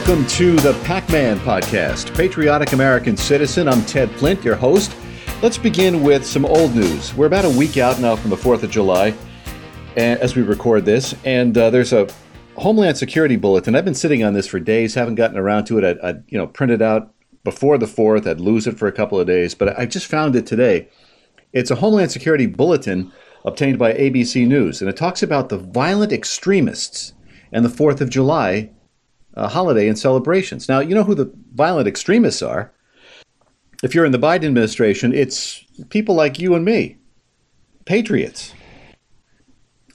welcome to the Pac Man Podcast, Patriotic American Citizen. I'm Ted Flint, your host. Let's begin with some old news. We're about a week out now from the 4th of July as we record this, and uh, there's a Homeland Security bulletin. I've been sitting on this for days, haven't gotten around to it. I, I you know printed out before the 4th. I'd lose it for a couple of days, but I just found it today. It's a Homeland Security bulletin obtained by ABC News, and it talks about the violent extremists and the 4th of July uh, holiday and celebrations. Now, you know who the violent extremists are. If you're in the Biden administration, it's people like you and me, patriots.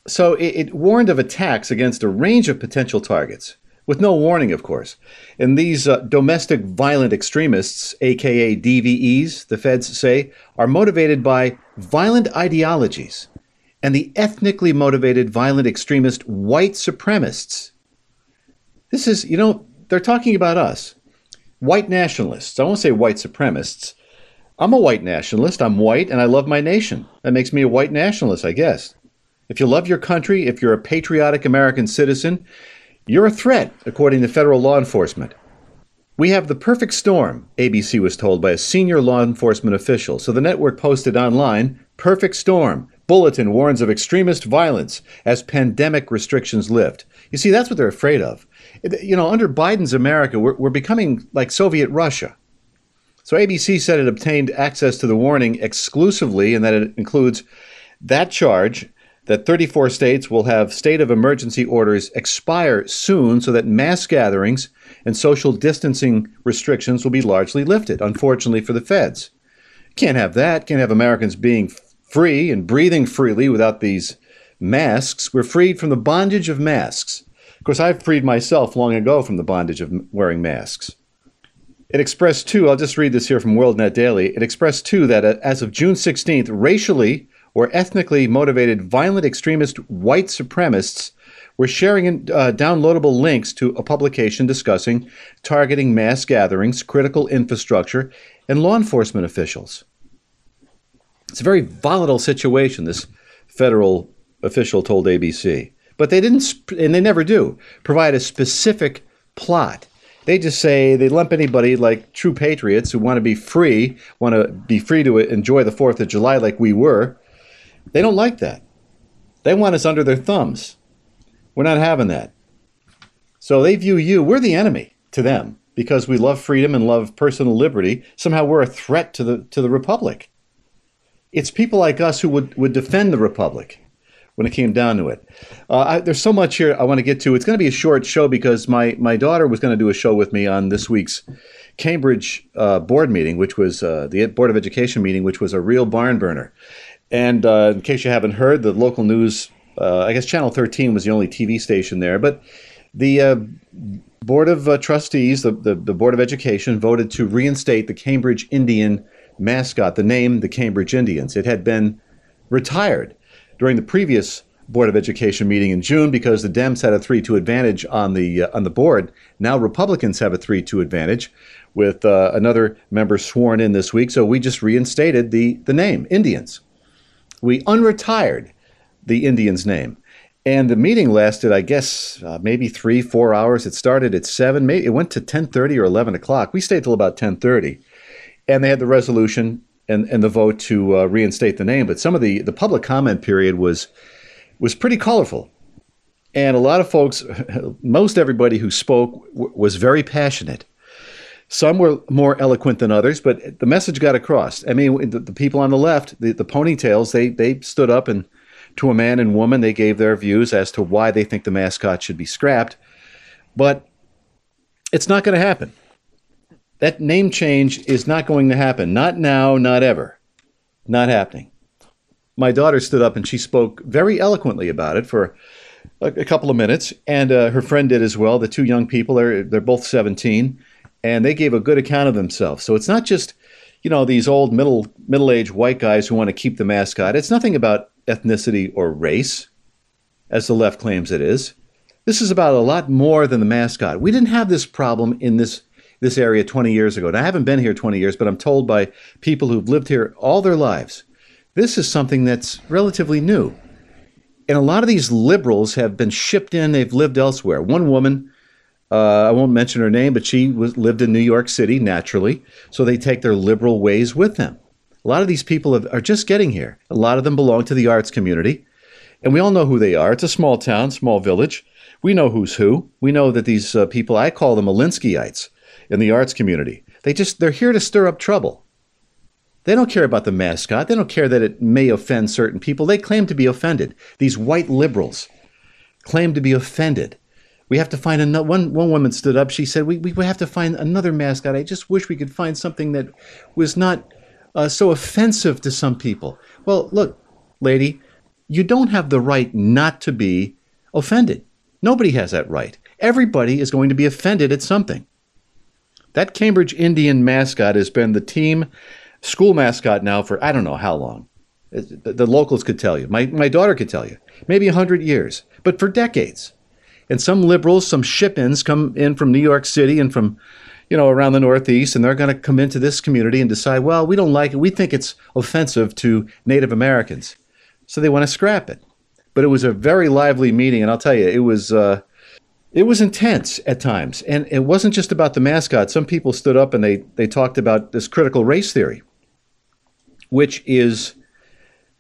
So it, it warned of attacks against a range of potential targets, with no warning, of course. And these uh, domestic violent extremists, aka DVEs, the feds say, are motivated by violent ideologies and the ethnically motivated violent extremist white supremacists this is, you know, they're talking about us. White nationalists. I won't say white supremacists. I'm a white nationalist. I'm white and I love my nation. That makes me a white nationalist, I guess. If you love your country, if you're a patriotic American citizen, you're a threat, according to federal law enforcement. We have the perfect storm, ABC was told by a senior law enforcement official. So the network posted online Perfect storm. Bulletin warns of extremist violence as pandemic restrictions lift. You see, that's what they're afraid of you know, under Biden's America, we're, we're becoming like Soviet Russia. So ABC said it obtained access to the warning exclusively and that it includes that charge that 34 states will have state of emergency orders expire soon so that mass gatherings and social distancing restrictions will be largely lifted, unfortunately for the feds. Can't have that. Can't have Americans being free and breathing freely without these masks. We're freed from the bondage of masks. Of course, I've freed myself long ago from the bondage of wearing masks. It expressed, too, I'll just read this here from WorldNet Daily. It expressed, too, that uh, as of June 16th, racially or ethnically motivated violent extremist white supremacists were sharing uh, downloadable links to a publication discussing targeting mass gatherings, critical infrastructure, and law enforcement officials. It's a very volatile situation, this federal official told ABC. But they didn't, and they never do, provide a specific plot. They just say they lump anybody like true patriots who want to be free, want to be free to enjoy the 4th of July like we were. They don't like that. They want us under their thumbs. We're not having that. So they view you, we're the enemy to them because we love freedom and love personal liberty. Somehow we're a threat to the, to the Republic. It's people like us who would, would defend the Republic when it came down to it. Uh, I, there's so much here I want to get to. It's going to be a short show because my, my daughter was going to do a show with me on this week's Cambridge uh, board meeting, which was uh, the Board of Education meeting, which was a real barn burner. And uh, in case you haven't heard, the local news, uh, I guess Channel 13 was the only TV station there, but the uh, Board of Trustees, the, the, the Board of Education, voted to reinstate the Cambridge Indian mascot, the name the Cambridge Indians. It had been retired during the previous Board of Education meeting in June because the Dems had a 3 2 advantage on the, uh, on the board. Now Republicans have a 3 2 advantage with uh, another member sworn in this week. So we just reinstated the, the name, Indians. We unretired the Indians' name. And the meeting lasted, I guess, uh, maybe three, four hours. It started at seven. Maybe it went to ten thirty or eleven o'clock. We stayed till about ten thirty, and they had the resolution and, and the vote to uh, reinstate the name. But some of the, the public comment period was was pretty colorful. And a lot of folks, most everybody who spoke w- was very passionate. Some were more eloquent than others, but the message got across. I mean, the, the people on the left, the, the ponytails, they, they stood up and to a man and woman, they gave their views as to why they think the mascot should be scrapped. But it's not going to happen. That name change is not going to happen. Not now, not ever. Not happening. My daughter stood up and she spoke very eloquently about it for a, a couple of minutes, and uh, her friend did as well. The two young people are they're both 17, and they gave a good account of themselves. So it's not just you know these old middle middle aged white guys who want to keep the mascot. It's nothing about ethnicity or race, as the left claims it is. This is about a lot more than the mascot. We didn't have this problem in this this area 20 years ago. And I haven't been here 20 years, but I'm told by people who've lived here all their lives, this is something that's relatively new. And a lot of these liberals have been shipped in, they've lived elsewhere. One woman Uh, I won't mention her name, but she was, lived in New York City naturally, so they take their liberal ways with them. A lot of these people have, are just getting here. A lot of them belong to the arts community, and we all know who they are. It's a small town, small village. We know who's who. We know that these uh, people, I call them Alinskyites in the arts community. They just they're here to stir up trouble. They don't care about the mascot. They don't care that it may offend certain people. They claim to be offended. These white liberals claim to be offended we have to find another one one woman stood up she said we, we have to find another mascot i just wish we could find something that was not uh, so offensive to some people well look lady you don't have the right not to be offended nobody has that right everybody is going to be offended at something that cambridge indian mascot has been the team school mascot now for i don't know how long the, locals could tell you my, my daughter could tell you maybe 100 years but for decades and some liberals, some ship-ins come in from New York City and from, you know, around the Northeast, and they're going to come into this community and decide, well, we don't like it. We think it's offensive to Native Americans, so they want to scrap it. But it was a very lively meeting, and I'll tell you, it was. Uh, it was intense at times, and it wasn't just about the mascot. Some people stood up and they, they talked about this critical race theory, which is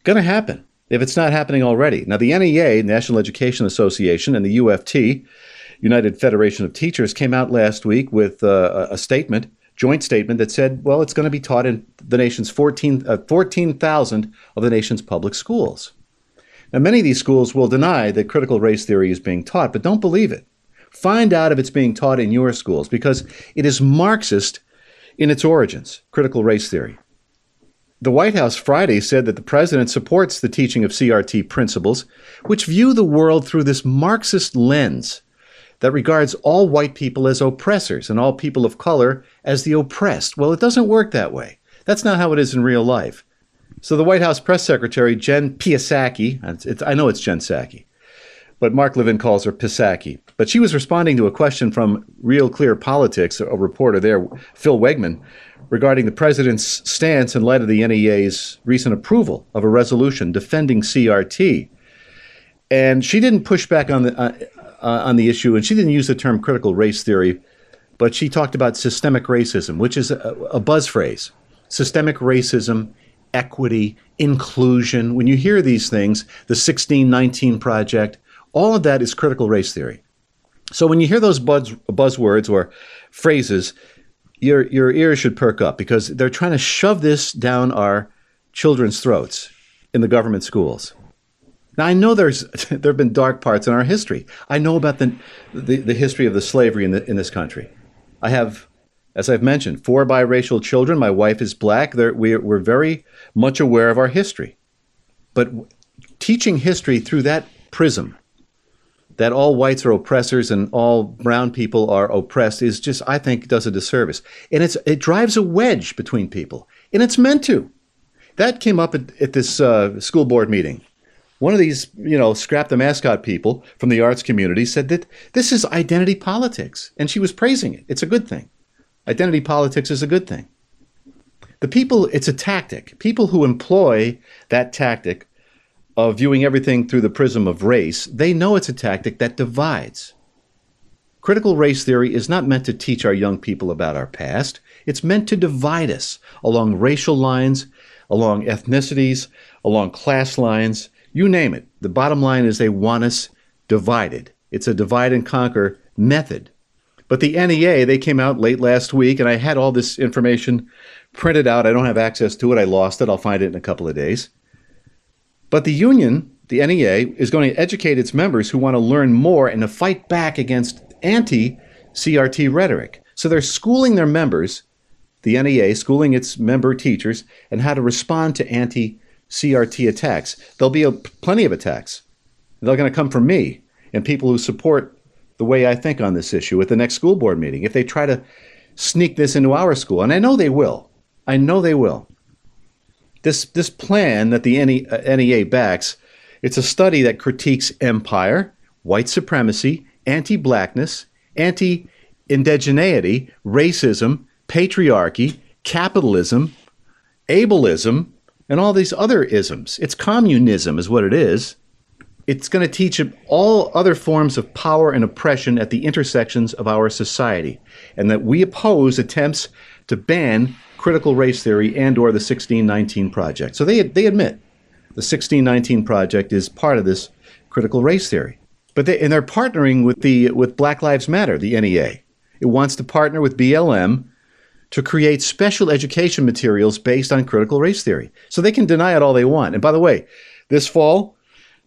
going to happen if it's not happening already. Now, the NEA, National Education Association, and the UFT, United Federation of Teachers, came out last week with uh, a statement, joint statement, that said, well, it's going to be taught in the nation's 14, uh, 14,000 of the nation's public schools. Now, many of these schools will deny that critical race theory is being taught, but don't believe it. Find out if it's being taught in your schools because it is Marxist in its origins, critical race theory. The White House Friday said that the president supports the teaching of CRT principles, which view the world through this Marxist lens that regards all white people as oppressors and all people of color as the oppressed. Well, it doesn't work that way. That's not how it is in real life. So the White House press secretary, Jen Psaki, I know it's Jen Psaki, but Mark Levin calls her Psaki. But she was responding to a question from Real Clear Politics, a reporter there, Phil Wegmann, regarding the president's stance in light of the NEA's recent approval of a resolution defending CRT. And she didn't push back on the uh, uh, on the issue, and she didn't use the term critical race theory, but she talked about systemic racism, which is a, a buzz phrase. Systemic racism, equity, inclusion. When you hear these things, the 1619 Project, all of that is critical race theory. So when you hear those buzz, buzzwords or phrases, your your ears should perk up because they're trying to shove this down our children's throats in the government schools. Now I know there's there have been dark parts in our history. I know about the the, the history of the slavery in the, in this country. I have, as I've mentioned, four biracial children. My wife is black. We're, we're very much aware of our history, but teaching history through that prism that all whites are oppressors and all brown people are oppressed is just, I think, does a disservice. And it's, it drives a wedge between people. And it's meant to. That came up at, at this uh, school board meeting. One of these, you know, scrap the mascot people from the arts community said that this is identity politics. And she was praising it. It's a good thing. Identity politics is a good thing. The people, it's a tactic. People who employ that tactic of viewing everything through the prism of race, they know it's a tactic that divides. Critical race theory is not meant to teach our young people about our past. It's meant to divide us along racial lines, along ethnicities, along class lines, you name it. The bottom line is they want us divided. It's a divide and conquer method. But the NEA, they came out late last week, and I had all this information printed out. I don't have access to it. I lost it. I'll find it in a couple of days. But the union, the NEA, is going to educate its members who want to learn more and to fight back against anti CRT rhetoric. So they're schooling their members, the NEA, schooling its member teachers, and how to respond to anti CRT attacks. There'll be a, plenty of attacks. They're going to come from me and people who support the way I think on this issue at the next school board meeting if they try to sneak this into our school. And I know they will. I know they will. This, this plan that the NEA uh, backs, it's a study that critiques empire, white supremacy, anti-blackness, anti-indigeneity, racism, patriarchy, capitalism, ableism, and all these other isms. It's communism, is what it is. It's going to teach all other forms of power and oppression at the intersections of our society, and that we oppose attempts to ban critical race theory and or the 1619 project. So they, they admit the 1619 project is part of this critical race theory. But they, and they're partnering with the with Black Lives Matter, the NEA. It wants to partner with BLM to create special education materials based on critical race theory. So they can deny it all they want. And by the way, this fall,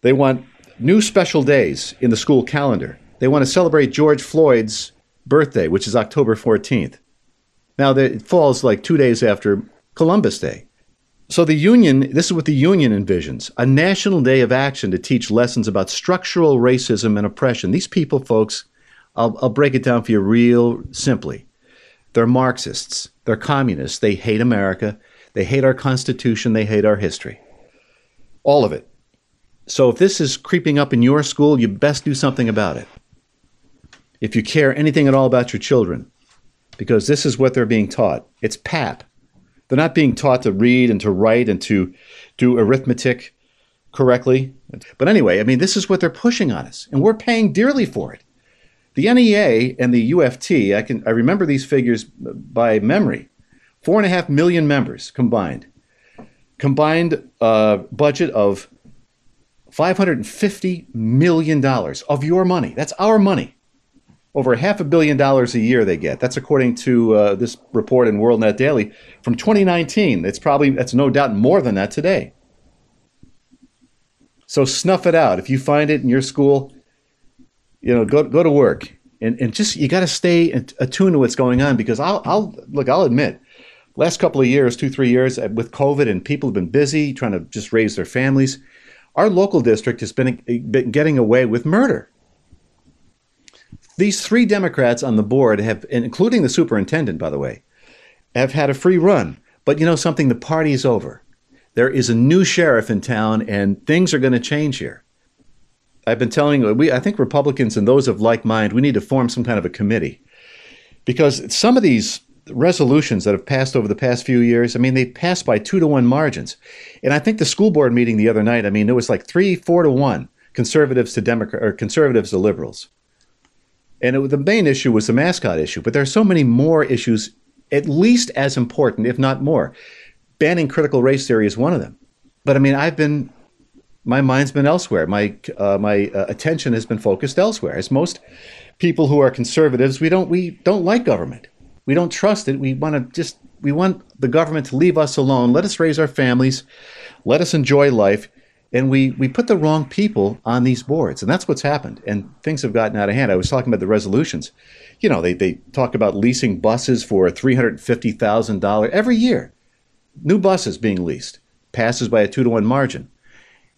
they want new special days in the school calendar. They want to celebrate George Floyd's birthday, which is October 14th. Now, it falls like two days after Columbus Day. So, the Union, this is what the Union envisions a national day of action to teach lessons about structural racism and oppression. These people, folks, I'll, I'll break it down for you real simply. They're Marxists, they're communists, they hate America, they hate our Constitution, they hate our history. All of it. So, if this is creeping up in your school, you best do something about it. If you care anything at all about your children, because this is what they're being taught. It's pap. They're not being taught to read and to write and to do arithmetic correctly. But anyway, I mean, this is what they're pushing on us, and we're paying dearly for it. The NEA and the UFT, I can I remember these figures by memory. Four and a half million members combined. Combined uh, budget of $550 million of your money. That's our money over half a billion dollars a year they get. That's according to uh, this report in WorldNet Daily from 2019. It's probably that's no doubt more than that today. So snuff it out. If you find it in your school, you know, go go to work and, and just you got to stay attuned to what's going on because I'll I'll look. I'll admit, last couple of years, two three years uh, with COVID and people have been busy trying to just raise their families. Our local district has been, been getting away with murder these three Democrats on the board have, including the superintendent, by the way, have had a free run. But you know something? The party's over. There is a new sheriff in town, and things are going to change here. I've been telling we, I think Republicans and those of like mind, we need to form some kind of a committee because some of these resolutions that have passed over the past few years, I mean, they passed by two to one margins. And I think the school board meeting the other night, I mean, it was like three, four to one conservatives to Democrat or conservatives to liberals. And it, the main issue was the mascot issue, but there are so many more issues, at least as important, if not more. Banning critical race theory is one of them. But I mean, I've been, my mind's been elsewhere. My uh, my uh, attention has been focused elsewhere. As most people who are conservatives, we don't we don't like government. We don't trust it. We want to just we want the government to leave us alone. Let us raise our families. Let us enjoy life. And we we put the wrong people on these boards. And that's what's happened. And things have gotten out of hand. I was talking about the resolutions. You know they, they talk about leasing buses for $350000 every year. New buses being leased. Passes by a two to one margin.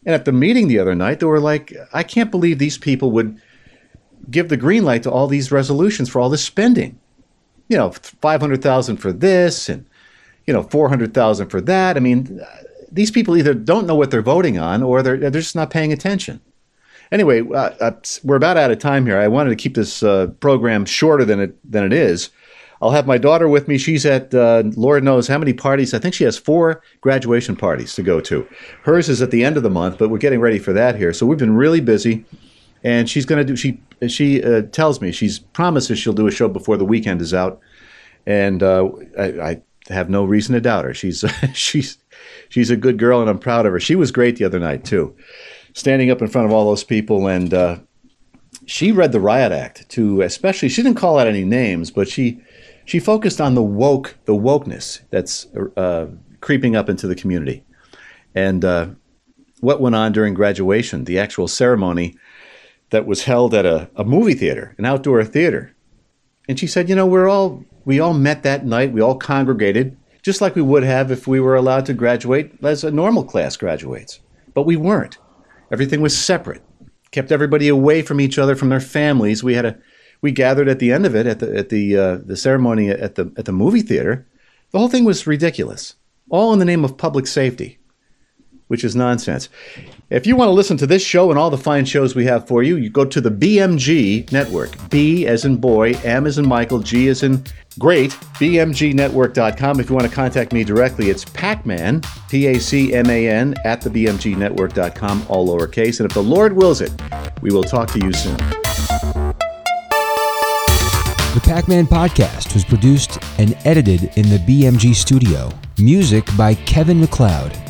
And at the meeting the other night they were like i can't believe these people would give the green light to all these resolutions for all this spending you know 500000 for this and you know 400000 for that i mean these people either don't know what they're voting on or they're, they're just not paying attention. Anyway, uh, uh, we're about out of time here. I wanted to keep this uh, program shorter than it than it is. I'll have my daughter with me. She's at uh, Lord knows how many parties. I think she has four graduation parties to go to. Hers is at the end of the month, but we're getting ready for that here. So we've been really busy, and she's going to do. She she uh, tells me she's promises she'll do a show before the weekend is out, and uh, I, I have no reason to doubt her. She's she's she's a good girl, and I'm proud of her. She was great the other night too, standing up in front of all those people, and uh, she read the riot act to especially. She didn't call out any names, but she she focused on the woke the wokeness that's uh, creeping up into the community, and uh, what went on during graduation, the actual ceremony that was held at a, a movie theater, an outdoor theater. And she said, you know, we're all we all met that night, we all congregated just like we would have if we were allowed to graduate as a normal class graduates. But we weren't. Everything was separate, kept everybody away from each other, from their families. We had a we gathered at the end of it at the at the uh, the ceremony at the at the movie theater. The whole thing was ridiculous, all in the name of public safety. Which is nonsense. If you want to listen to this show and all the fine shows we have for you, you go to the BMG network. B as in boy, M as in Michael, G as in great, bmgnetwork.com. If you want to contact me directly, it's Pacman, P A C M A N, at the bmgnetwork.com, all lowercase. And if the Lord wills it, we will talk to you soon. The Pac Man podcast was produced and edited in the BMG studio. Music by Kevin MacLeod.